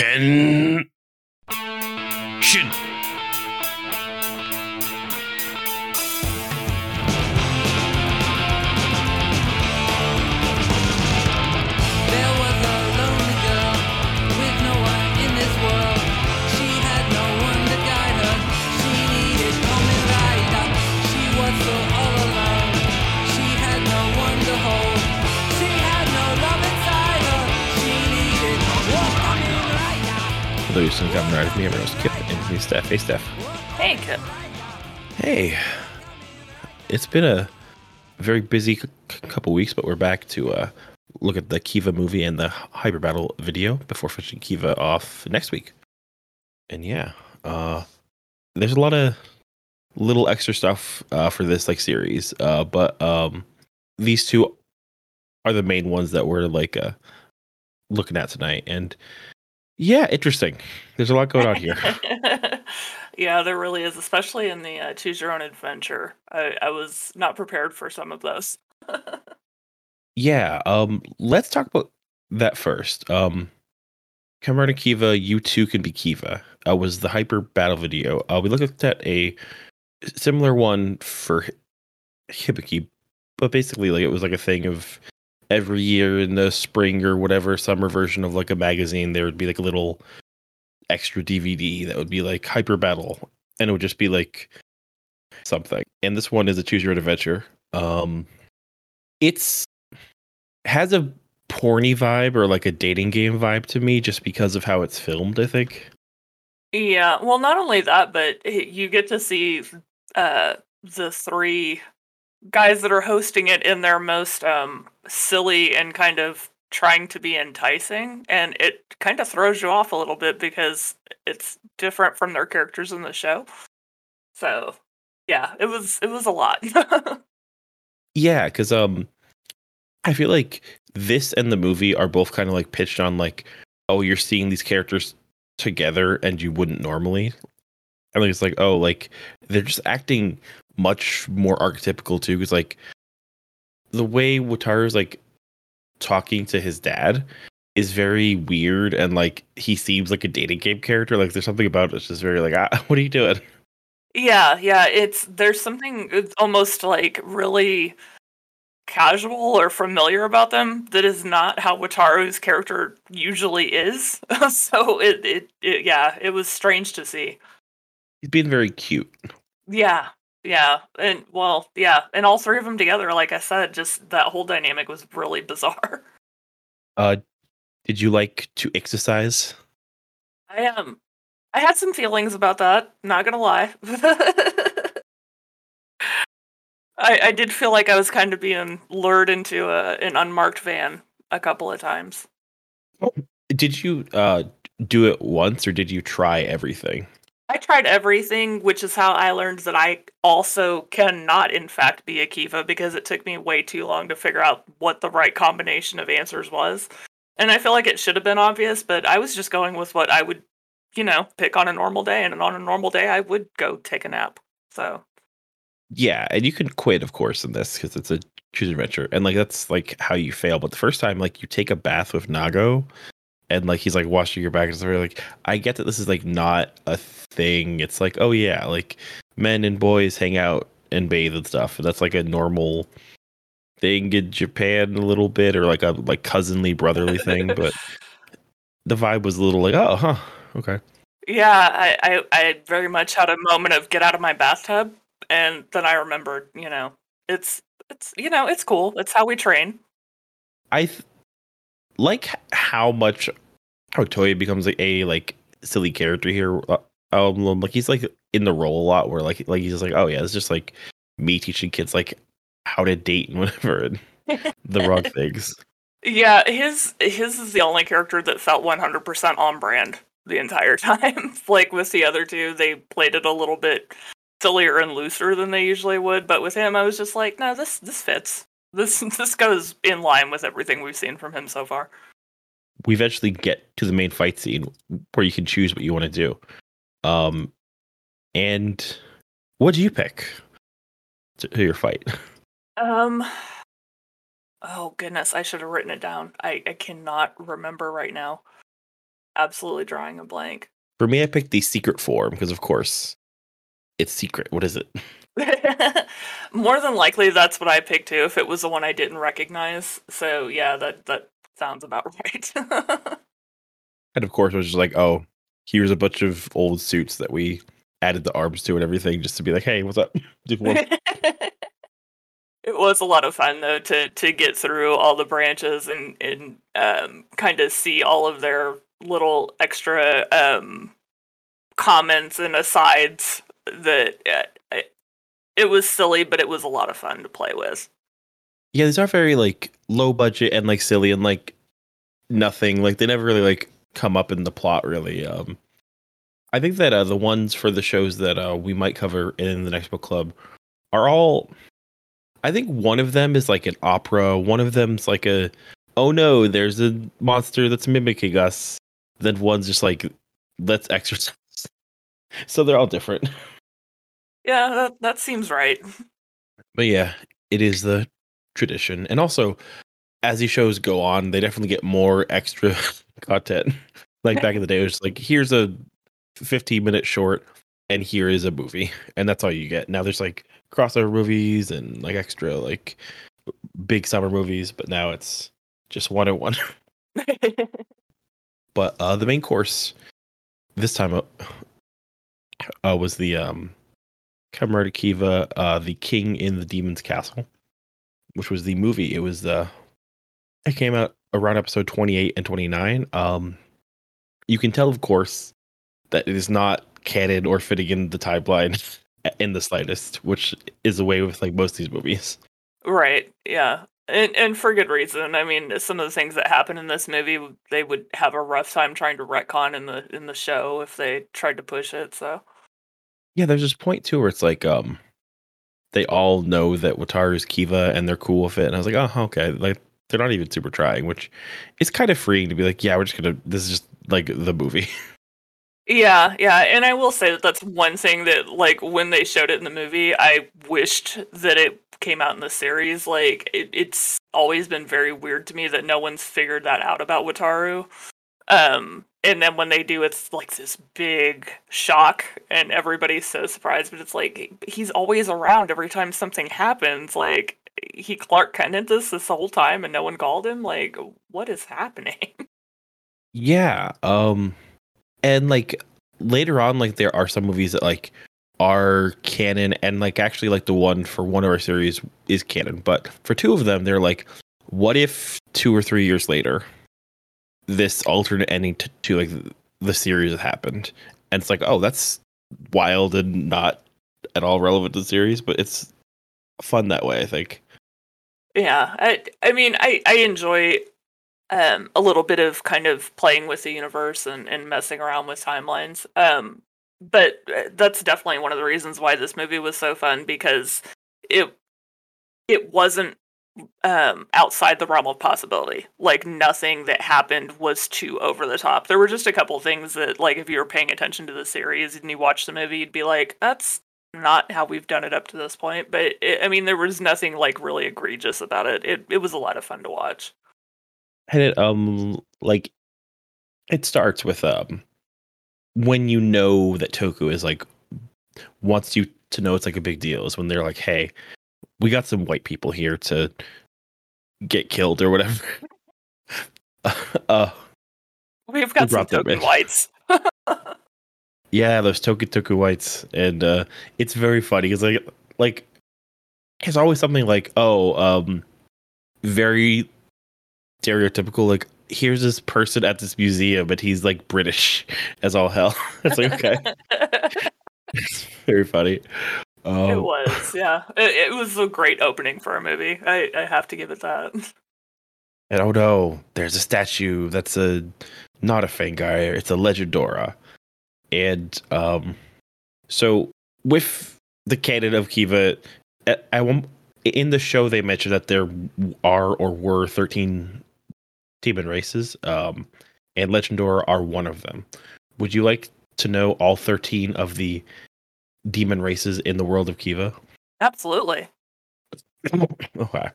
Henshin. There Rider. For those who come right with me, everyone's Kip and me, Steph. Hey, Steph. Hey, Kip. Hey. It's been a very busy c- couple weeks, but we're back to uh, look at the Kiva movie and the Hyper Battle video before finishing Kiva off next week. And yeah, uh, there's a lot of little extra stuff uh, for this like series, uh, but um, these two are the main ones that we're like uh, looking at tonight. And yeah, interesting. There's a lot going on here. yeah, there really is, especially in the uh, choose your own adventure. I, I was not prepared for some of those. Yeah, um, let's talk about that first. Um, Cameron Kiva, you too can be Kiva. Uh, was the hyper battle video. Uh, we looked at a similar one for Hibiki, but basically, like it was like a thing of every year in the spring or whatever summer version of like a magazine, there would be like a little extra DVD that would be like hyper battle, and it would just be like something. And this one is a choose your own adventure. Um, it's has a porny vibe or like a dating game vibe to me just because of how it's filmed, I think. Yeah, well, not only that, but eh, you get to see uh, the three guys that are hosting it in their most um, silly and kind of trying to be enticing, and it kind of throws you off a little bit because it's different from their characters in the show. So, yeah, it was it was a lot. Yeah, because um I feel like this and the movie are both kind of like pitched on like, oh, you're seeing these characters together and you wouldn't normally. I think it's like, oh, like they're just acting much more archetypical too, because like the way Wataru's like talking to his dad is very weird and like he seems like a dating game character. Like there's something about it that's just very like, ah, what are you doing? Yeah, yeah, it's there's something it's almost like really casual or familiar about them that is not how Wataru's character usually is. so it, it it yeah, it was strange to see. He's being very cute. Yeah. Yeah. And well, yeah, and all three of them together like I said, just that whole dynamic was really bizarre. Uh did you like to exercise? I um I had some feelings about that, not to lie. I, I did feel like I was kind of being lured into a, an unmarked van a couple of times. Did you uh do it once or did you try everything? I tried everything, which is how I learned that I also cannot, in fact, be a Kiva because it took me way too long to figure out what the right combination of answers was. And I feel like it should have been obvious, but I was just going with what I would, you know, pick on a normal day. And on a normal day, I would go take a nap. So, Yeah, and you can quit, of course, in this because it's a choose adventure, and like that's like how you fail. But the first time, like you take a bath with Nago, and like he's like washing your back, and stuff. Like I get that this is like not a thing. It's like oh yeah, like men and boys hang out and bathe and stuff. And that's like a normal thing in Japan a little bit, or like a like cousinly brotherly thing. But the vibe was a little like oh huh okay. yeah, I, I, I very much had a moment of get out of my bathtub. And then I remembered, you know, it's, it's, you know, it's cool. It's how we train. I th- like how much how Toya becomes like a like silly character here. Um, like he's like in the role a lot, where like like he's just like, oh yeah, it's just like me teaching kids like how to date and whatever, and the wrong things. Yeah, his his is the only character that felt 100% on brand the entire time. like with the other two, they played it a little bit sillier and looser than they usually would, but with him I was just like, no, this this fits. This this goes in line with everything we've seen from him so far. We eventually get to the main fight scene where you can choose what you want to do. Um, and what do you pick to your fight? Um Oh goodness, I should have written it down. I I cannot remember right now. absolutely drawing a blank. For me, I picked the secret form because, of course, it's secret. What is it? More than likely, that's what I picked too. If it was the one I didn't recognize, so yeah, that that sounds about right. And of course, it was just like, oh, here's a bunch of old suits that we added the arms to and everything, just to be like, hey, what's up? It was a lot of fun though to to get through all the branches and and um, kind of see all of their little extra um, comments and asides that uh, it, was silly, but it was a lot of fun to play with. yeah, these are very like low budget and like silly and like nothing. Like they never really like come up in the plot really. Um, I think that uh, the ones for the shows that uh, we might cover in the next book club are all. I think one of them is like an opera. One of them's like a, oh no, there's a monster that's mimicking us. Then one's just like, let's exercise. So they're all different. Yeah, that that seems right. But yeah, it is the tradition. And also, as these shows go on, they definitely get more extra content. Like back in the day, it was like, here's a 15 minute short, and here is a movie. And that's all you get. Now there's like crossover movies and like extra, like big summer movies. But now it's just one on one. But uh, the main course this time uh, uh, was the um, Kamen Rider Kiva, uh, the King in the Demon's Castle, which was the movie. It was the it came out around episode 28 and 29. Um, you can tell, of course, that it is not canon or fitting in the timeline in the slightest, which is the way with like most of these movies. Right. Yeah. And and for good reason. I mean, some of the things that happen in this movie, they would have a rough time trying to retcon in the in the show if they tried to push it. So Yeah, there's this point too where it's like um they all know that Wataru is Kiva and they're cool with it. And I was like, oh okay. Like they're not even super trying, which is kind of freeing to be like, yeah, we're just gonna this is just like the movie. yeah, yeah. And I will say that that's one thing that like when they showed it in the movie, I wished that it came out in the series. Like it, it's always been very weird to me that no one's figured that out about Wataru. Um, and then when they do, it's like this big shock, and everybody's so surprised. But it's like he's always around every time something happens. Like he Clark Kent this this whole time, and no one called him. Like what is happening? Yeah. Um and like later on like there are some movies that like are canon and like actually like the one for one of our series is canon, but for two of them they're like what if 2 or 3 years later this alternate ending to, to like the series had happened. And it's like, "Oh, that's wild and not at all relevant to the series, but it's fun that way, I think." Yeah, I I mean I I enjoy um a little bit of kind of playing with the universe and and messing around with timelines. Um but uh, that's definitely one of the reasons why this movie was so fun because it it wasn't um outside the realm of possibility. Like nothing that happened was too over the top. There were just a couple things that like if you were paying attention to the series and you watched the movie you'd be like that's not how we've done it up to this point, but it, I mean there was nothing like really egregious about it. It it was a lot of fun to watch. And it um like it starts with um when you know that Toku is like wants you to know it's like a big deal is when they're like, hey, we got some white people here to get killed or whatever. uh We've got some token whites. yeah, those Toku Toku whites. And uh it's very funny because like like it's always something like, oh, um very stereotypical like here's this person at this museum but he's like british as all hell it's like okay it's very funny it um, was, yeah. It, it was a great opening for a movie. I, I have to give it that. and oh no there's a statue that's a not a Fangire, it's a legendora and um so with the canon of kiva at, at one in the show they mentioned that there are or were 13 demon races um and legendora are one of them would you like to know all 13 of the demon races in the world of kiva Absolutely. okay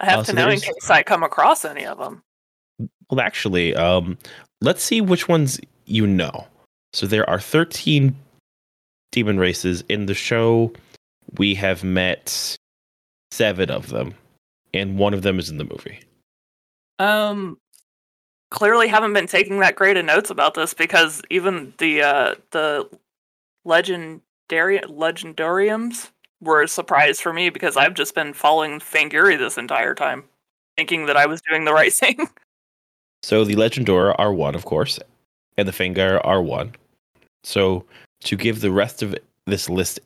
I have Uh, to so know in case I come across any of them. Well, actually, um, let's see which ones you know. So there are 13 demon races in the show. We have met seven of them, and one of them is in the movie. Um, clearly haven't been taking that great of notes about this because even the uh the legendary legendariums were a surprise for me because I've just been following Fangire this entire time, thinking that I was doing the right thing. So the Legendora are one, of course, and the Fangire are one. So to give the rest of this list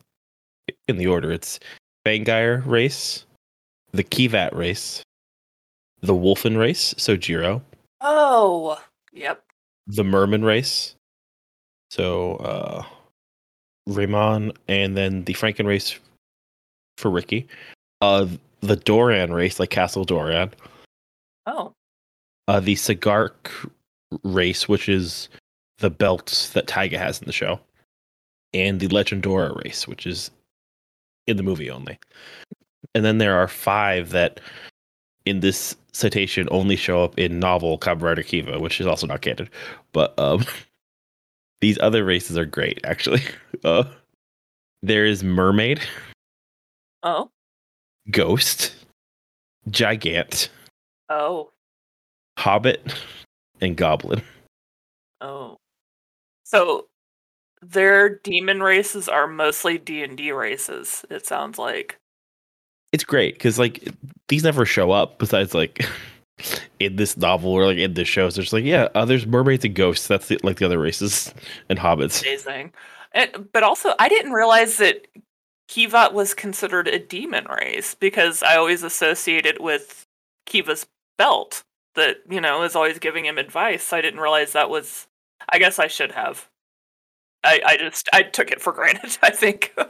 in the order, it's Fangire race, the Kivat race, the Wolfen race, so Jiro, oh, yep. the Merman race, so uh Ramon, and then the Franken race for Ricky. Uh the Doran race, like Castle Doran. Oh, uh, the Sagarc race, which is the belt that Taiga has in the show, and the Legendora race, which is in the movie only. And then there are five that in this citation only show up in novel Rider Kiva, which is also not canon. But um, these other races are great, actually. Uh, there is Mermaid, oh, Ghost, Gigant, oh, Hobbit, and Goblin. oh. So their demon races are mostly D and D races. It sounds like. it's great because like these never show up besides like in this novel or like in this show. So it's like, yeah, uh, there's mermaids and ghosts. That's the, like the other races and hobbits. amazing. And, but also, I didn't realize that Kivat was considered a demon race because I always associate it with Kiva's belt that, you know, is always giving him advice. I didn't realize that was. I guess I should have. I, I just I took it for granted. I think.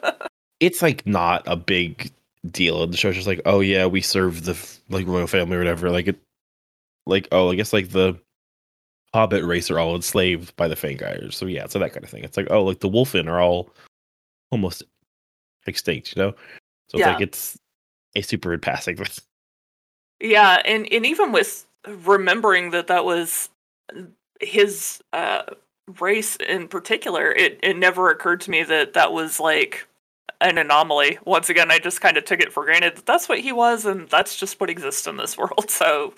It's like not a big deal in the show. It's just like, oh yeah, we serve the like royal family or whatever. Like it, like oh, I guess like the hobbit race are all enslaved by the Fangires. So yeah, so that kind of thing. It's like oh, like the Wolfen are all almost extinct, you know. So it's Yeah. like it's a super in passing. Yeah, and and even with remembering that that was his uh, race in particular, it it never occurred to me that that was like an anomaly. Once again, I just kind of took it for granted that that's what he was, and that's just what exists in this world. So,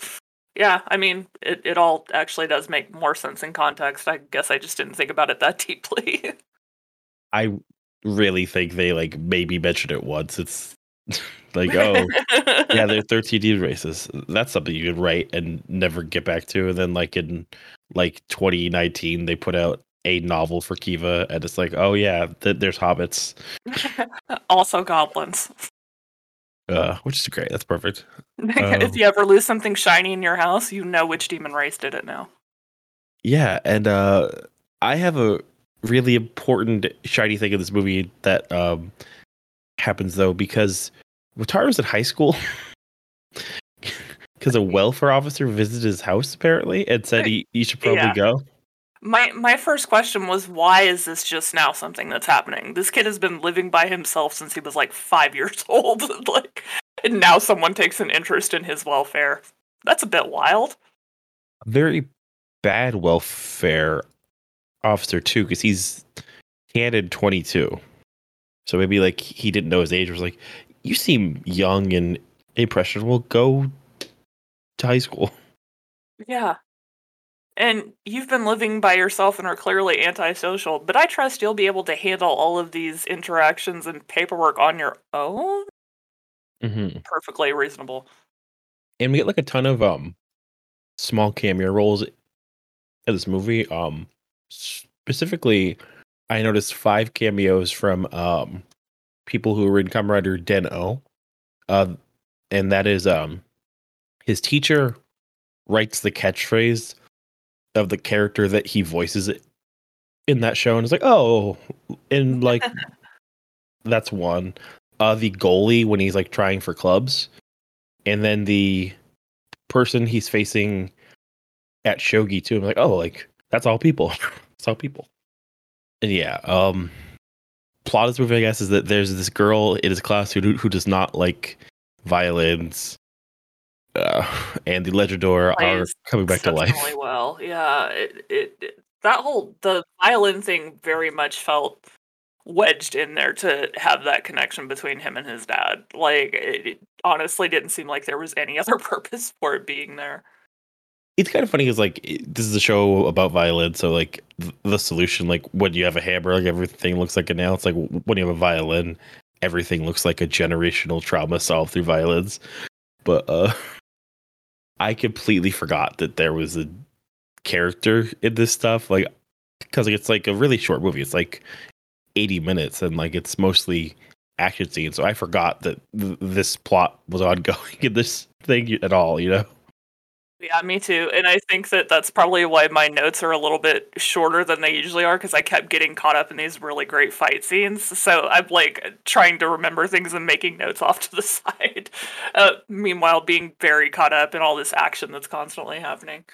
yeah, I mean, it it all actually does make more sense in context. I guess I just didn't think about it that deeply. I really think they like maybe mentioned it once. It's like oh yeah, they're 13 D races. That's something you could write and never get back to. And then like in like 2019, they put out a novel for Kiva, and it's like oh yeah, th- there's hobbits, also goblins. Uh, which is great. That's perfect. Um, if you ever lose something shiny in your house, you know which demon race did it now. Yeah, and uh, I have a really important shiny thing in this movie that um, happens though because Wataru's in high school because a welfare officer visited his house apparently and said he, he should probably Yeah. go. My my first question was why is this just now something that's happening? This kid has been living by himself since he was like 5 years old like and now someone takes an interest in his welfare. That's a bit wild. Very bad welfare officer too because he's canon 22. So maybe like he didn't know his age. Was like, you seem young and impressionable. Go to high school. Yeah. And you've been living by yourself and are clearly antisocial, but I trust you'll be able to handle all of these interactions and paperwork on your own. Mm-hmm. Perfectly reasonable. and we get like a ton of um small cameo roles in this movie um specifically i noticed five cameos from um people who were in Kamen Rider Den-O uh and that is um his teacher writes the catchphrase of the character that he voices it in that show and it's like oh and like that's one. Uh the goalie when he's like trying for clubs and then the person he's facing at shogi too i'm like oh like that's all people. It's all people. And yeah um plot of this movie i guess is that there's this girl in his class who who does not like violins uh, and the Legendor are coming back to life. well. Yeah, it, it, it- that whole the violin thing very much felt wedged in there to have that connection between him and his dad. Like it, it honestly didn't seem like there was any other purpose for it being there. It's kind of funny because like this is a show about violin, so like the solution, like when you have a hammer, like everything looks like a nail. It's like when you have a violin, everything looks like a generational trauma solved through violins. But uh I completely forgot that there was a character in this stuff, like because it's like a really short movie. It's like 80 minutes, and like it's mostly action scenes. So I forgot that th- this plot was ongoing in this thing at all. You know. Yeah, me too. And I think that that's probably why my notes are a little bit shorter than they usually are because I kept getting caught up in these really great fight scenes. So I'm like trying to remember things and making notes off to the side. Uh, meanwhile, being very caught up in all this action that's constantly happening.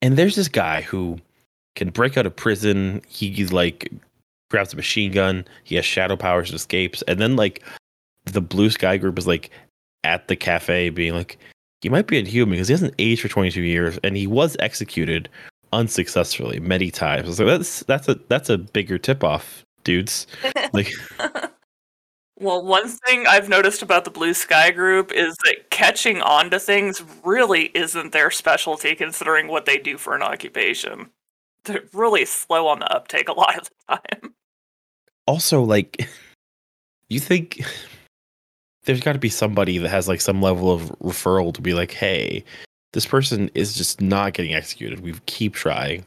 And there's this guy who can break out of prison. He like grabs a machine gun. He has shadow powers and escapes. And then like the blue sky group is like at the cafe being like, he might be inhuman because he hasn't aged for 22 years and he was executed unsuccessfully many times. So that's that's a that's a bigger tip off, dudes. Like Well, one thing I've noticed about the Blue Sky group is that catching on to things really isn't their specialty considering what they do for an occupation. They're really slow on the uptake a lot of the time. also like you think there's got to be somebody that has like some level of referral to be like hey this person is just not getting executed. We keep trying.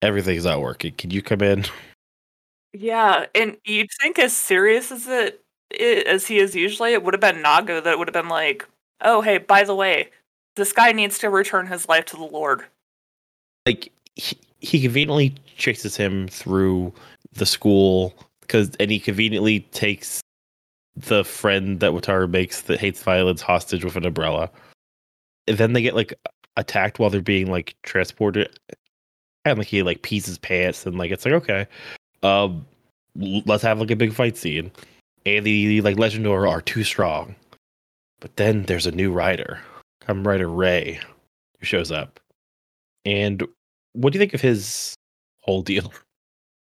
Everything's not working. Can you come in? Yeah, and you'd think as serious as it as he is usually, it would have been Nago that would have been like, "Oh, hey, by the way, this guy needs to return his life to the Lord." like he, he conveniently chases him through the school because and he conveniently takes the friend that Wataru makes that hates violence hostage with an umbrella. And then they get like attacked while they're being like transported. And like he like pees his pants and like it's like okay, um, let's have like a big fight scene. And the like Legendor are too strong, but then there's a new rider, Kamen Rider Ray, who shows up. And what do you think of his whole deal?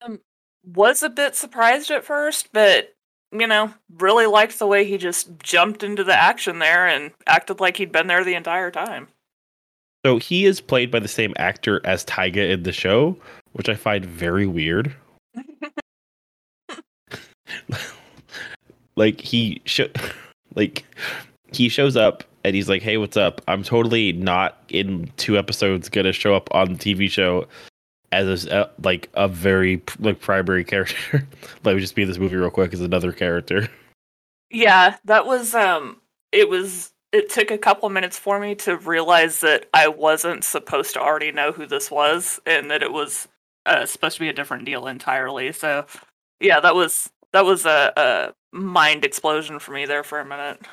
Um, was a bit surprised at first, but you know, really liked the way he just jumped into the action there and acted like he'd been there the entire time. So he is played by the same actor as Taiga in the show, which I find very weird. like he like he shows up and he's like, "Hey, what's up? I'm totally not in two episodes gonna show up on the TV show as a, uh, like a very like primary character. Let me just be in this movie real quick as another character." Yeah, that was um it was it took a couple minutes for me to realize that I wasn't supposed to already know who this was and that it was uh, supposed to be a different deal entirely. So yeah, that was that was a, a mind explosion for me there for a minute.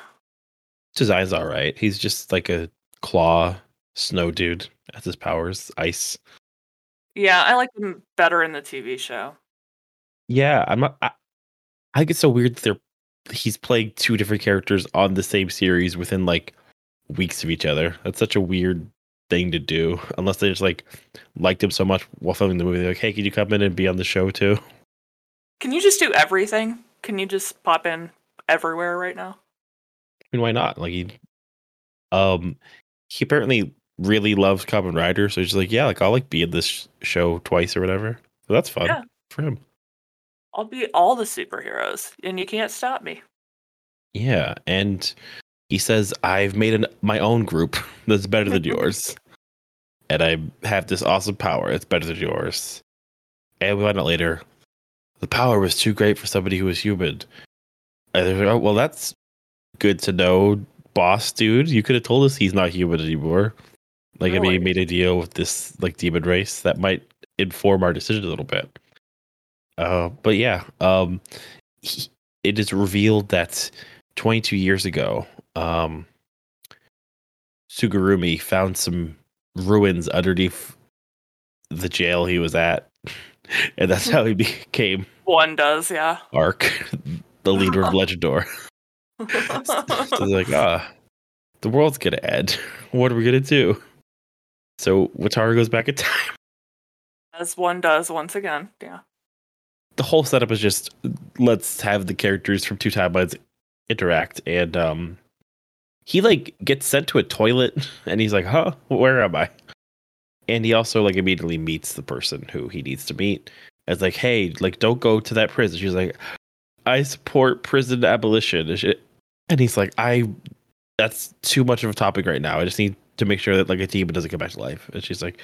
Design's all right. He's just like a claw snow dude. That's his powers. Ice. Yeah, I like him better in the TV show. Yeah, I'm not. I, I think it's so weird that they're he's playing two different characters on the same series within like weeks of each other. That's such a weird thing to do. Unless they just like liked him so much while filming the movie, they're like, hey, can you come in and be on the show too? Can you just do everything? Can you just pop in everywhere right now? I mean, why not? Like he, um, he apparently really loves Kamen Rider, so he's like, yeah, like I'll like be in this show twice or whatever. So that's fun Yeah. for him. I'll be all the superheroes, and you can't stop me. Yeah, and he says, "I've made an, my own group that's better than yours, and I have this awesome power It's better than yours." And we find out later, the power was too great for somebody who was human. And like, oh, well, that's good to know, boss dude. You could have told us he's not human anymore. Like, I mean, he Really? made a deal with this like demon race that might inform our decision a little bit. Uh, but yeah, um, he, it is revealed that 22 years ago, um, Sugurumi found some ruins underneath the jail he was at, and that's how he became One does, yeah. Arc, the leader of Legendor. so like, ah, the world's gonna end. what are we gonna do? So Wataru goes back in time. As one does once again. Yeah. The whole setup is just let's have the characters from two timelines interact, and um, he like gets sent to a toilet, and he's like, "Huh, where am I?" And he also like immediately meets the person who he needs to meet. As like, "Hey, like, don't go to that prison." She's like, "I support prison abolition," and, and he's like, "I." That's too much of a topic right now. I just need to make sure that like a demon doesn't come back to life. And she's like,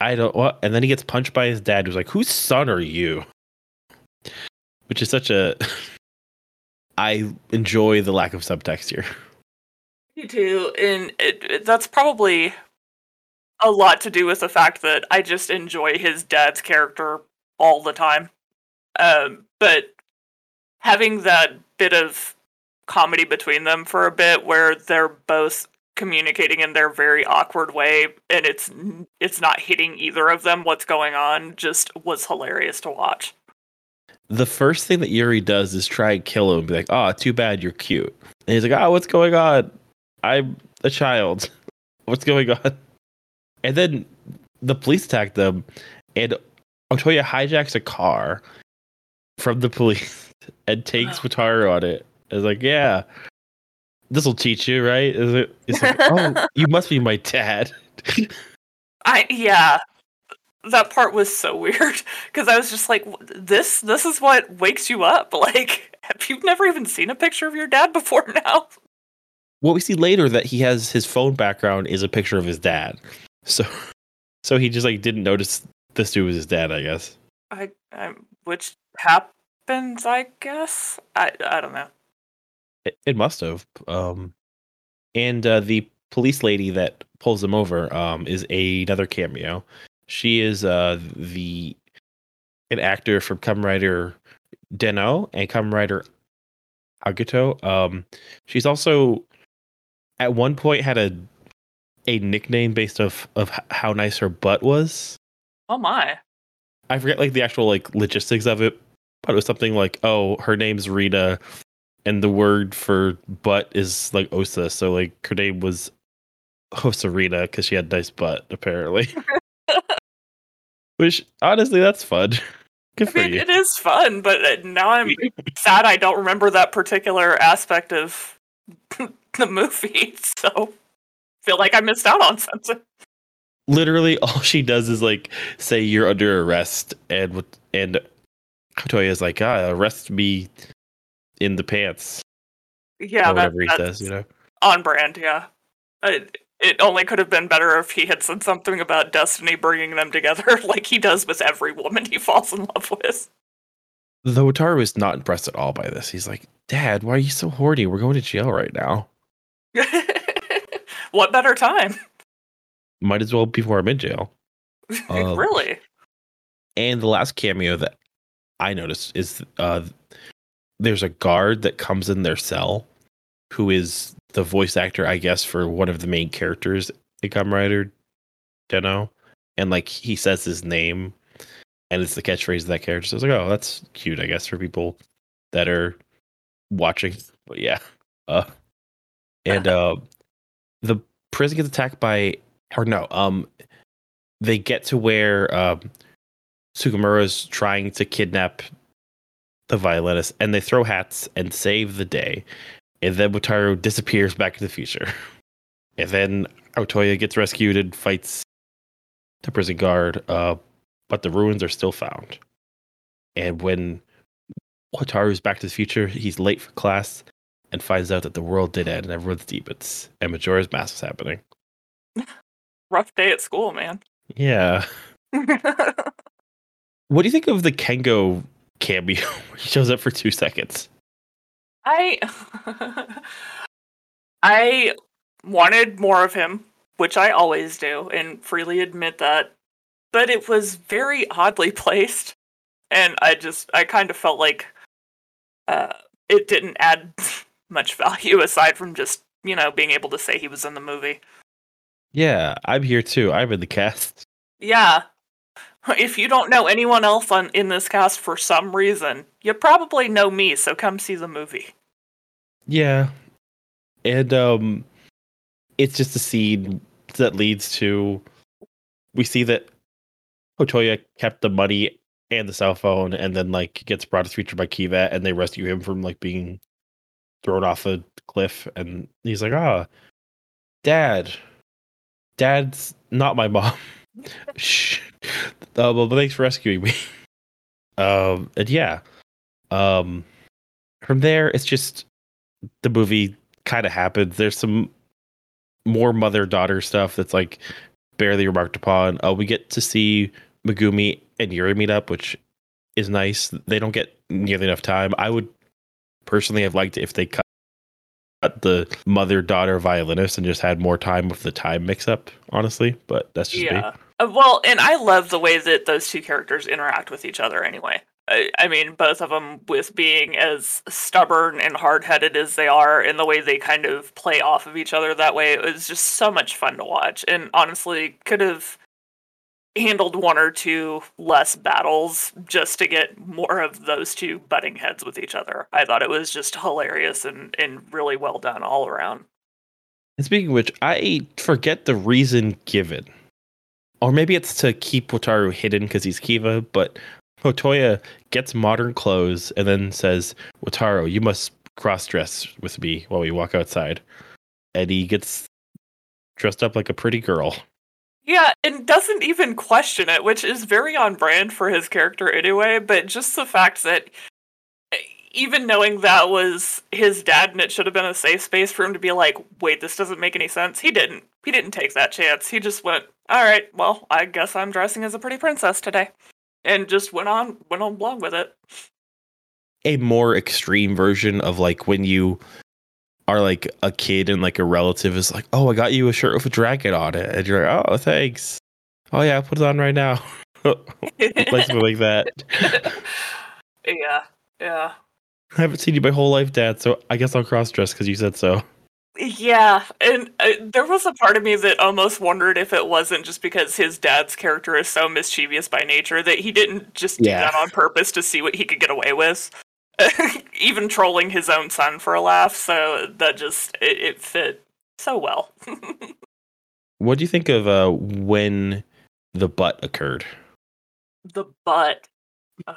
I don't what and then he gets punched by his dad who's like, Whose son are you? Which is such a I enjoy the lack of subtext here. Me too. And it, it- that's probably a lot to do with the fact that I just enjoy his dad's character all the time. Um, but having that bit of comedy between them for a bit where they're both communicating in their very awkward way and it's it's not hitting either of them what's going on just was hilarious to watch. The first thing that Yuri does is try and kill him and be like, Oh, too bad you're cute. And he's like, Oh, what's going on? I'm a child. What's going on? And then the police attack them and Otoya hijacks a car from the police and takes Wataru on it. It's like, yeah, this will teach you, right? Is it? It's like, oh, you must be my dad. I yeah. That part was so weird because I was just like, "This, this is what wakes you up." Like, have you never even seen a picture of your dad before now? what we see later that he has his phone background is a picture of his dad. So, so he just like didn't notice this dude was his dad. I guess. I, I which happens, I guess. I, I don't know. It, it must have. Um, and uh, the police lady that pulls him over um, is a, another cameo. She is uh, the an actor from Kamen Rider Den-O and Kamen Rider Agito. Um, she's also at one point had a a nickname based of of how nice her butt was. Oh my! I forget like the actual like logistics of it, but it was something like, oh, her name's Rita, and the word for butt is like Osa. So like her name was Osa Rita because she had nice butt apparently. Which honestly, that's fun. Good I mean, you. it is fun, but uh, now I'm sad I don't remember that particular aspect of the movie. So, feel like I missed out on something. Literally, all she does is like say you're under arrest, and and Toya is like, ah, arrest me in the pants, Yeah, that, whatever he that's says. You know. on brand. Yeah, it, it only could have been better if he had said something about destiny bringing them together, like he does with every woman he falls in love with. Though Wataru is not impressed at all by this. He's like, Dad, why are you so horny? We're going to jail right now. what better time? Might as well before I'm in jail. Um, really? And the last cameo that I noticed is uh, there's a guard that comes in their cell who is the voice actor, I guess, for one of the main characters in Kamen Rider Den-O. And like he says his name and it's the catchphrase of that character. So I was like, oh, that's cute, I guess, for people that are watching. But yeah. Uh and uh the prison gets attacked by or no, um they get to where um Sugimura's trying to kidnap the violinist and they throw hats and save the day. And then Wataru disappears back to the future. And then Otoya gets rescued and fights the prison guard, uh, but the ruins are still found. And when Wataru's back to the future, he's late for class and finds out that the world did end and everyone's demons. And Majora's Mask is happening. Rough day at school, man. Yeah. What do you think of the Kengo cameo? he shows up for two seconds. I I wanted more of him, which I always do, and freely admit that. But it was very oddly placed, and I just I kind of felt like uh, it didn't add much value aside from just you know being able to say he was in the movie. Yeah, I'm here too. I'm in the cast. Yeah. If you don't know anyone else on in this cast for some reason, you probably know me, so come see the movie. Yeah. And um it's just a scene that leads to we see that Otoya kept the money and the cell phone and then like gets brought to future by Kiva and they rescue him from like being thrown off a cliff and he's like, ah, dad. Dad's not my mom. Shh. Uh, well, thanks for rescuing me. Um, and yeah. Um, from there, it's just the movie kind of happens. There's some more mother daughter stuff that's like barely remarked upon. Uh, we get to see Megumi and Yuri meet up, which is nice. They don't get nearly enough time. I would personally have liked if they cut the mother daughter violinist and just had more time with the time mix up, honestly. But that's just me. Yeah. Uh, Uh, well, and I love the way that those two characters interact with each other anyway. I, I mean, both of them with being as stubborn and hard headed as they are, and the way they kind of play off of each other that way, it was just so much fun to watch. And honestly, could have handled one or two less battles just to get more of those two butting heads with each other. I thought it was just hilarious and, and really well done all around. And speaking of which, I forget the reason given. Or maybe it's to keep Wataru hidden because he's Kiva, but Otoya gets modern clothes and then says, Wataru, you must cross dress with me while we walk outside. And he gets dressed up like a pretty girl. Yeah, and doesn't even question it, which is very on brand for his character anyway. But just the fact that eh, even knowing that was his dad and it should have been a safe space for him to be like, wait, this doesn't make any sense. He didn't. He didn't take that chance. He just went, all right, well, I guess I'm dressing as a pretty princess today. And just went on, went on along with it. A more extreme version of like when you are like a kid and like a relative is like, oh, I got you a shirt with a dragon on it. And you're like, oh, thanks. Oh, yeah, put it on right now. like something like that. yeah, yeah. I haven't seen you my whole life, Dad, so I guess I'll cross dress because you said so. Yeah, and uh, there was a part of me that almost wondered if it wasn't just because his dad's character is so mischievous by nature that he didn't just do Yeah. that on purpose to see what he could get away with. Even trolling his own son for a laugh, so that just it, it fit so well. What do you think of uh, when the butt occurred? the butt. Oh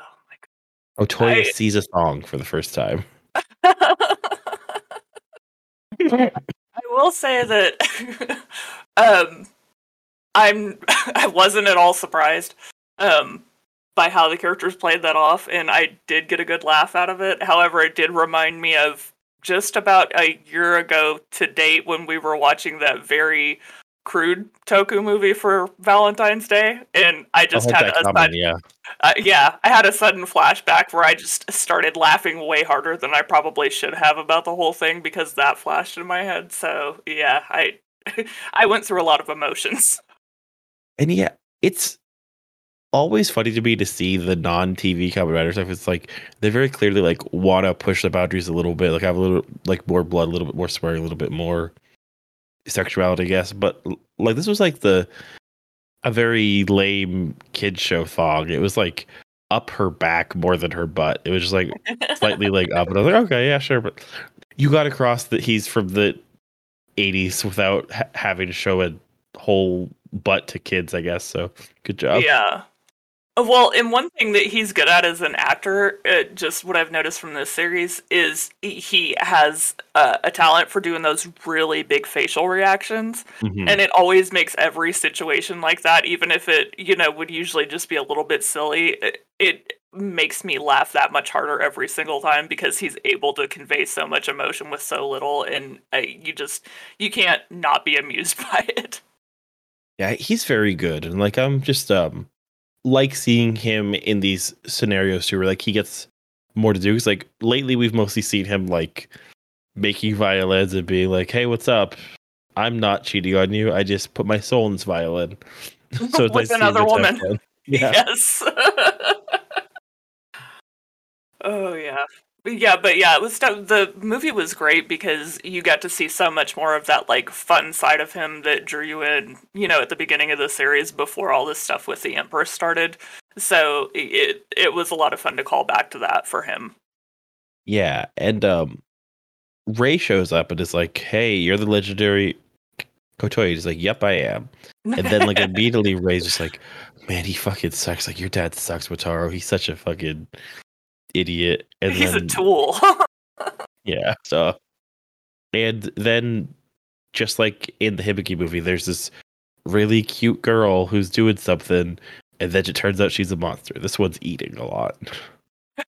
Otoya I- sees a song for the first time. I will say that um I'm I wasn't at all surprised um by how the characters played that off and I did get a good laugh out of it. However, it did remind me of just about a year ago to date when we were watching that very crude Toku movie for Valentine's Day and I just I'll had a sudden, yeah. uh, yeah, I had a sudden flashback where I just started laughing way harder than I probably should have about the whole thing because that flashed in my head. So yeah, I I went through a lot of emotions. And yeah, it's always funny to me to see the non-TV Kamen Rider stuff. It's like they very clearly like want to push the boundaries a little bit, like have a little like more blood, a little bit more swearing, a little bit more sexuality, I guess. But like this was like the a very lame kid show thong. It was like up her back more than her butt. It was just like slightly like up, and I was like, okay, yeah, sure. But you got across that he's from the '80s without ha- having to show a whole butt to kids, I guess. So good job. yeah. Uh, Well, and one thing that he's good at as an actor, uh, just what I've noticed from this series, is he- has uh, a talent for doing those really big facial reactions. Mhm. and it always makes every situation like that even if it you know would usually just be a little bit silly it, it makes me laugh that much harder every single time because he's able to convey so much emotion with so little and uh, you just you can't not be amused by it Yeah, he's very good, and like I'm just um like seeing him in these scenarios too, where like he gets more to do. Because like lately, we've mostly seen him like making violins and being like, "Hey, what's up? I'm not cheating on you. I just put my soul in this violin." so With nice to see him another get to have woman. Yeah, yes oh yeah yeah but yeah it was the movie was great because you got to see so much more of that like fun side of him that drew you in you know at the beginning of the series before all this stuff with the emperor started so it it was a lot of fun to call back to that for him yeah, and um, Ray shows up and is like, "Hey, you're the legendary Kotoya He's like, "Yep, I am." And then like immediately Ray's just like, "Man, he fucking sucks. Like your dad sucks, Wataru. He's such a fucking idiot." And he's then a tool. yeah, so and then just like in the Hibiki movie, there's this really cute girl who's doing something, and then it turns out she's a monster. This one's eating a lot.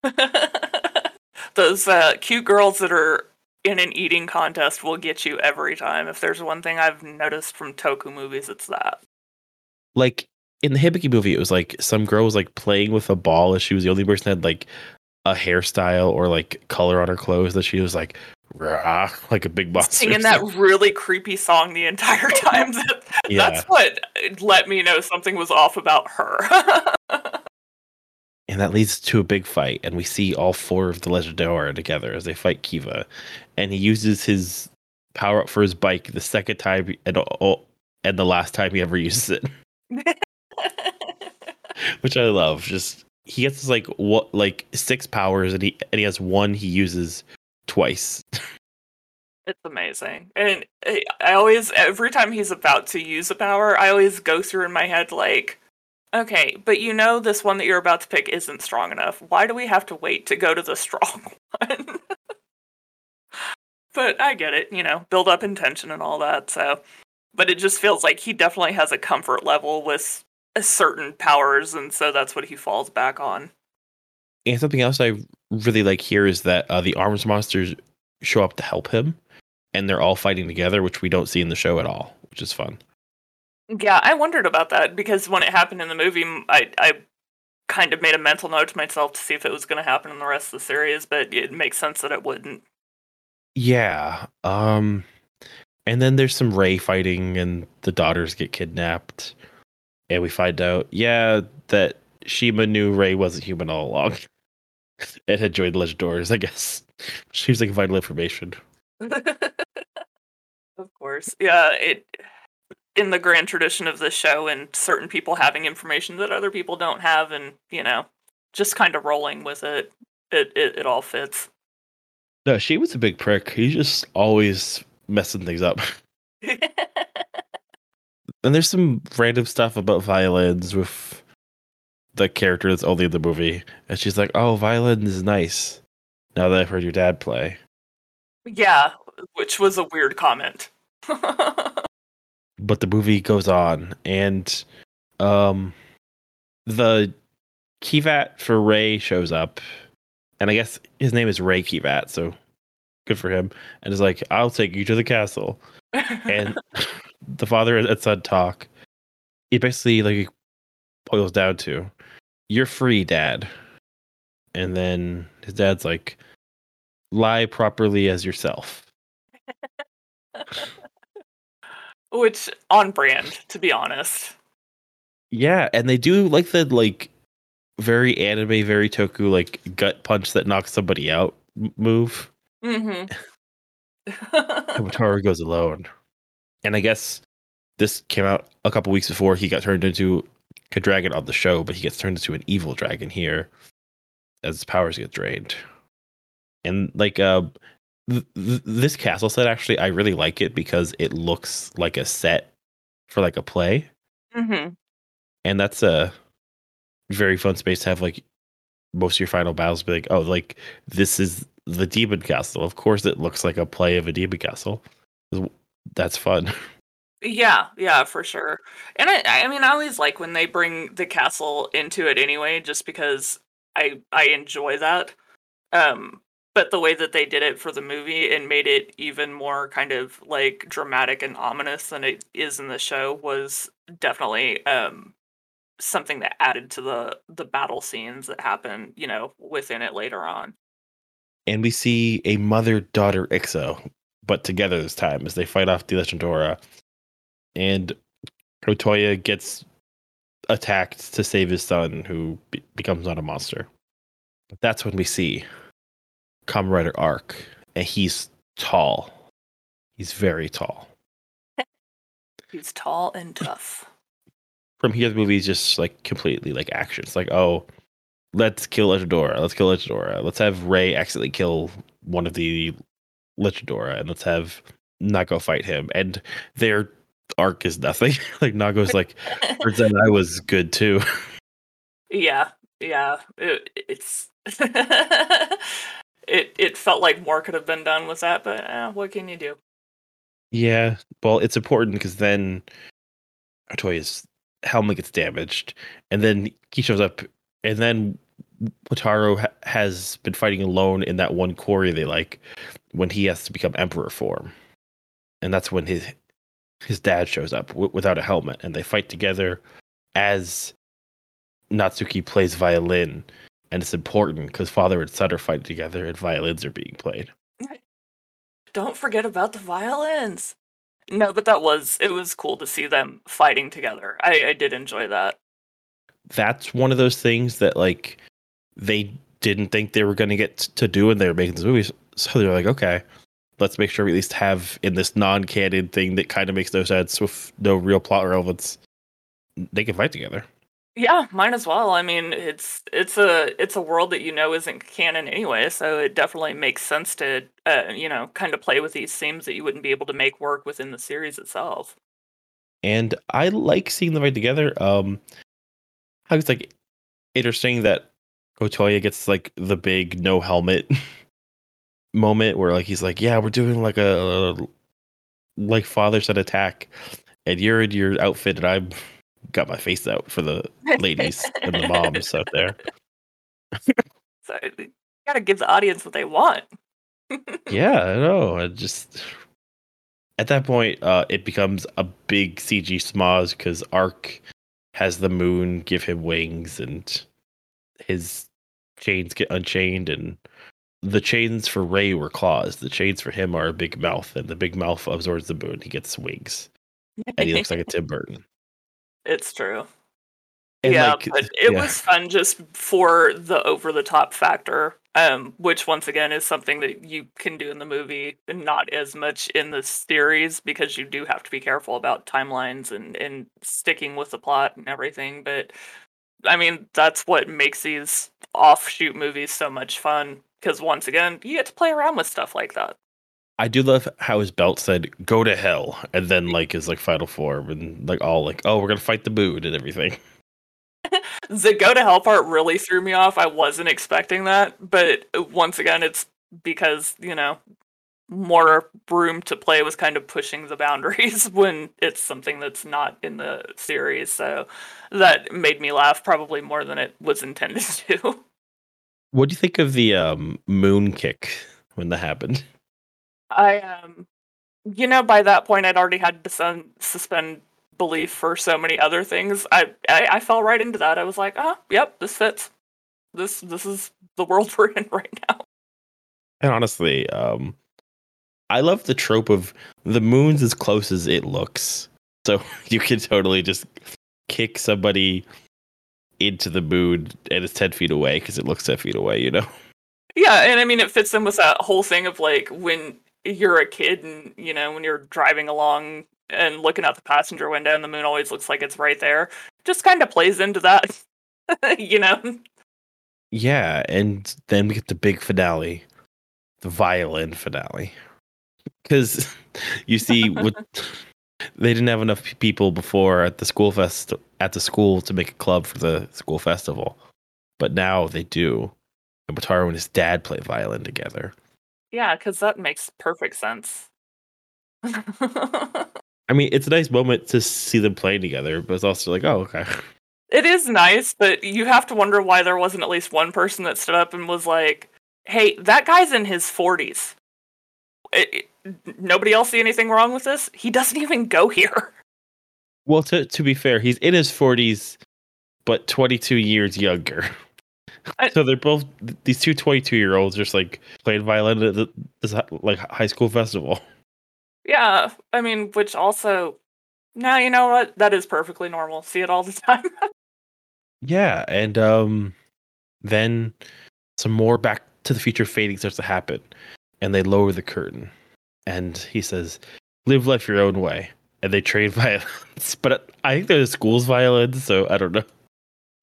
Those uh, cute girls that are in an eating contest will get you every time. If there's one thing I've noticed from Toku movies, it's that. Like in the Hibiki movie, it was like some girl was like playing with a ball, and she was the only person that had like a hairstyle or like color on her clothes that she was like rah, like a big monster. Singing that really creepy song the entire time. That- Yeah. That's what let me know something was off about her. and that leads to a big fight and we see all four of the legendora together as they fight kiva and he uses his power up for his bike the second time and oh, and the last time he ever uses it which i love just he gets this, like what like six powers and he and he has one he uses twice It's amazing. And I I always, every time he's about to use a power, I always go through in my head, like, okay, but you know, this one that you're about to pick isn't strong enough. Why do we have to wait to go to the strong one? but I get it, you know, build up intention and all that. So, but it just feels like he definitely has a comfort level with certain powers. And so that's what he falls back on. and something else i really like here is that uh, the arms monsters show up to help him and they're all fighting together which we don't see in the show at all which is fun Yeah, I wondered about that because when it happened in the movie, I, I kind of made a mental note to myself to see if it was going to happen in the rest of the series, but it makes sense that it wouldn't. Yeah. Um and then there's some Ray fighting and the daughters get kidnapped. And we find out, yeah, that Shima knew Ray wasn't human all along. and had joined Legendors, I guess. Seems like vital information. of course, yeah. It in the grand tradition of this show, and certain people having information that other people don't have, and you know, just kind of rolling with it. It it, it all fits. No, she was a big prick. He's just always messing things up. And there's some random stuff about violins with the character that's only in the movie. And she's like, Oh, violin is nice. Now that I've heard your dad play. yeah, which was a weird comment. but the movie goes on and um the Kivat for Ray shows up and I guess his name is Ray Kivat, so good for him. And is like, I'll take you to the castle. And the father and son talk. It basically like boils down to you're free, dad. And then his dad's like, lie properly as yourself. which on brand, to be honest. Yeah, and they do like the like very anime, very toku like gut punch that knocks somebody out move. Mm-hmm. And Wataru goes alone. And I guess this came out a couple weeks before he got turned into a dragon on the show, but he gets turned into an evil dragon here as his powers get drained. And like uh th- th- this castle set actually I really like it because it looks like a set for like a play. mm-hmm. and that's a very fun space to have like most of your final battles be like oh like this is the demon castle of course it looks like a play of a demon castle that's fun Yeah, yeah, for sure. And I, I mean, I always like when they bring the castle into it anyway, just because I, I enjoy that. Um, but the way that they did it for the movie and made it even more kind of like dramatic and ominous than it is in the show was definitely um something that added to the the battle scenes that happen, you know, within it later on. and we see a mother daughter IXA but together this time as they fight off the legendora and otoya gets attacked to save his son who be- becomes not a monster but that's when we see Kamen Rider Arc, and he's tall. He's very tall. He's tall and tough. From here, the movie's just like completely like action. It's like, oh, let's kill Legendora. Let's kill Legendora. Let's have Ray accidentally kill one of the Legendora, and let's have Nago fight him. And they're arc is nothing. like Nago's like, out I was good too. Yeah, yeah. It, it's it it felt like more could have been done with that, but eh, what can you do? Yeah, well, it's important because then Otoya's helmet gets damaged, and then he shows up, and then Wataru ha- has been fighting alone in that one quarry they like when he has to become emperor form, and that's when his his dad shows up w- without a helmet, and they fight together as Natsuki plays violin, and it's important because father and son are fighting together, and violins are being played. Don't forget about the violins. No, but that was it was cool to see them fighting together. I, I did enjoy that. That's one of those things that like they didn't think they were going to get to do when they were making this movie. So they're like, okay, let's make sure we at least have in this non-canon thing that kind of makes no sense with no real plot relevance. They can fight together. Yeah, might as well. I mean, it's it's a it's a world that you know isn't canon anyway, so it definitely makes sense to uh, you know kind of play with these themes that you wouldn't be able to make work within the series itself. And I like seeing them fight together. Um, I was like interesting that Otoya gets like the big no helmet moment where like he's like, yeah, we're doing like a, like father son attack, and you're in your outfit, and I'm got my face out for the ladies and the moms out there. So you gotta give the audience what they want. Yeah, I know. I just at that point, uh, it becomes a big CG smoz because Arc has the moon give him wings, and his chains get unchained, and the chains for Ray were claws. The chains for him are a big mouth, and the big mouth absorbs the moon. He gets wings, and he looks like a Tim Burton. It's true. And, yeah, like, but it yeah. was fun just for the over the top factor, um, which once again is something that you can do in the movie and not as much in the series because you do have to be careful about timelines and, and sticking with the plot and everything. But I mean, that's what makes these offshoot movies so much fun because once again, you get to play around with stuff like that. I do love how his belt said "Go to hell" and then like his like final form and like all like, "Oh, we're gonna fight the moon" and everything. The go to hell part really threw me off. I wasn't expecting that, but once again, it's because you know more room to play was kind of pushing the boundaries when it's something that's not in the series. So that made me laugh probably more than it was intended to. What do you think of the um, moon kick when that happened? I um, you know, by that point, I'd already had to suspend belief for so many other things. I, I I fell right into that. I was like, ah, yep, this fits. This this is the world we're in right now. And honestly, um, I love the trope of the moon's as close as it looks. So you can totally just kick somebody into the moon and it's 10 feet away because it looks 10 feet away, you know? Yeah, and I mean it fits in with that whole thing of like when you're a kid and you know when you're driving along and looking out the passenger window and the moon always looks like it's right there. Just kind of plays into that, you know. Yeah, and then we get the big finale, the violin finale. Because you see, what they didn't have enough people before at the school fest at the school to make a club for the school festival, but now they do. And Wataru and his dad play violin together. Yeah, because that makes perfect sense. I mean, it's a nice moment to see them playing together, but it's also like, oh, okay. It is nice, but you have to wonder why there wasn't at least one person that stood up and was like, "Hey, that guy's in his 40s. It- it- nobody else see anything wrong with this? He doesn't even go here." Well, to to be fair, he's in his forties, but twenty two years younger. I- so they're both these two 22 year olds just like playing violin at the, this like high school festival. Yeah, I mean, which also, now you know what? That is perfectly normal. See it all the time. Yeah, and um, then some more Back to the Future fading starts to happen, and they lower the curtain, and he says, "Live life your own way," and they trade violence, But I think they're the school's violence, so I don't know.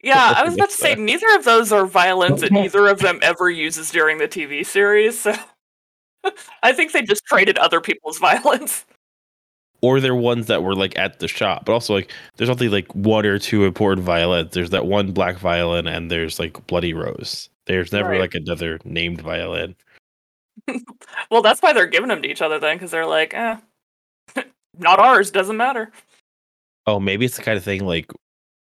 yeah, I was about to say neither of those are violence, that neither of them ever uses during the TV series. So I think they just traded other people's violins. or they're ones that were like at the shop. But also like there's only like one or two important violins. There's that one black violin and there's like Bloody Rose. There's never Right. like another named violin. Well, that's why they're giving them to each other then, because they're like, eh, not ours, doesn't matter. Oh, maybe it's the kind of thing like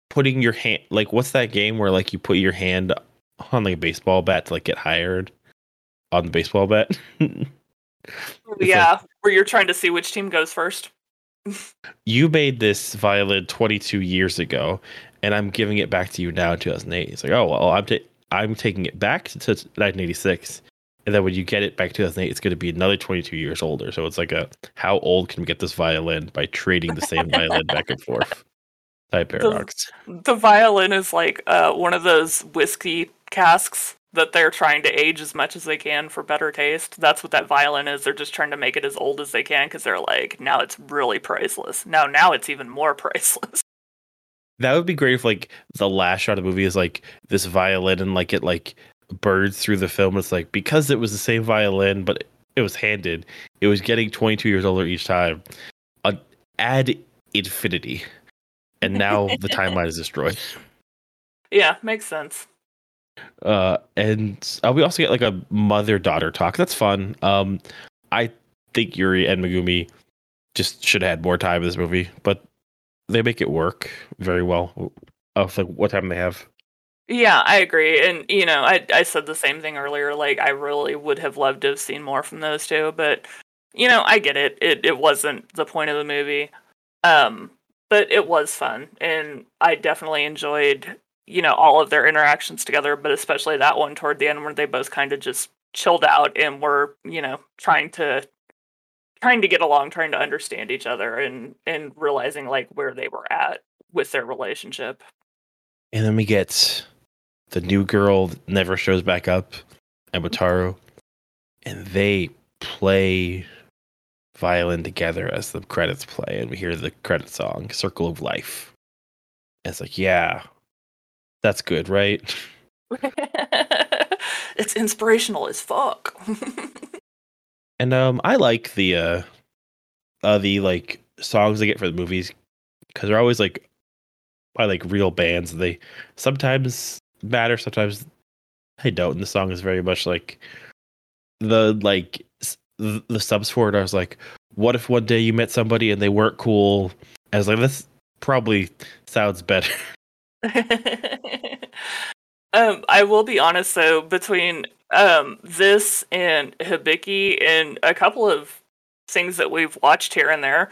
putting your hand like what's that game where like you put your hand on like a baseball bat to like get hired on the baseball bat? Yeah, where you're trying to see which team goes first. you made this violin 22 years ago and I'm giving it back to you now in 2008. It's like, "Oh, well, I'm ta- I'm taking it back to, to 1986." And then when you get it back to 2008, it's going to be another 22 years older. So it's like a how old can we get this violin by trading the same violin back and forth type paradox. The violin is like uh, one of those whiskey casks that they're trying to age as much as they can for better taste. That's what that violin is. They're just trying to make it as old as they can because they're like, now it's really priceless. Now, now it's even more priceless. That would be great if like the last shot of the movie is like this violin and like it like birds through the film. It's like because it was the same violin, but it was handed. It was getting 22 years older each time. Uh, add infinity, and now the timeline is destroyed. Yeah, makes sense. Uh, and uh, we also get like a mother daughter talk. That's fun. Um, I think Yuri and Megumi just should have had more time in this movie, but they make it work very well. Of like what time they have. Yeah, I agree. And you know, I I said the same thing earlier. Like I really would have loved to have seen more from those two, but you know, I get it. It it wasn't the point of the movie. Um, but it was fun and I definitely enjoyed, you know, all of their interactions together, but especially that one toward the end where they both kind of just chilled out and were, you know, trying to trying to get along, trying to understand each other and and realizing like where they were at with their relationship. And then we get the new girl that never shows back up, and Wataru, and they play violin together as the credits play, and we hear the credit song "Circle of Life." And it's like, yeah, that's good, right? it's inspirational as fuck. And um, I like the uh, uh, the like songs they get for the movies because they're always like by like real bands. They sometimes matter, sometimes they don't. And the song is very much like the like the, the subs for it. I was like, what if one day you met somebody and they weren't cool? I was like, this probably sounds better. um, I will be honest though, between um this and Hibiki and a couple of things that we've watched here and there,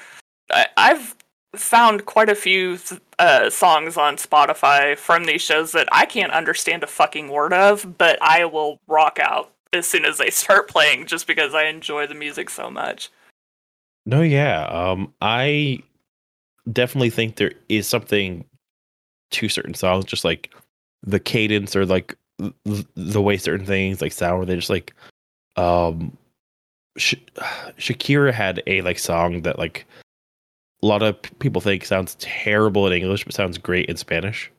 I, I've found quite a few uh, songs on Spotify from these shows that I can't understand a fucking word of, but I will rock out as soon as they start playing, just because I enjoy the music so much. No, yeah. Um, I definitely think there is something to certain songs, just like the cadence or like the way certain things like sound. Where they just like, um, Sh- Shakira had a like song that like a lot of people think sounds terrible in English, but sounds great in Spanish.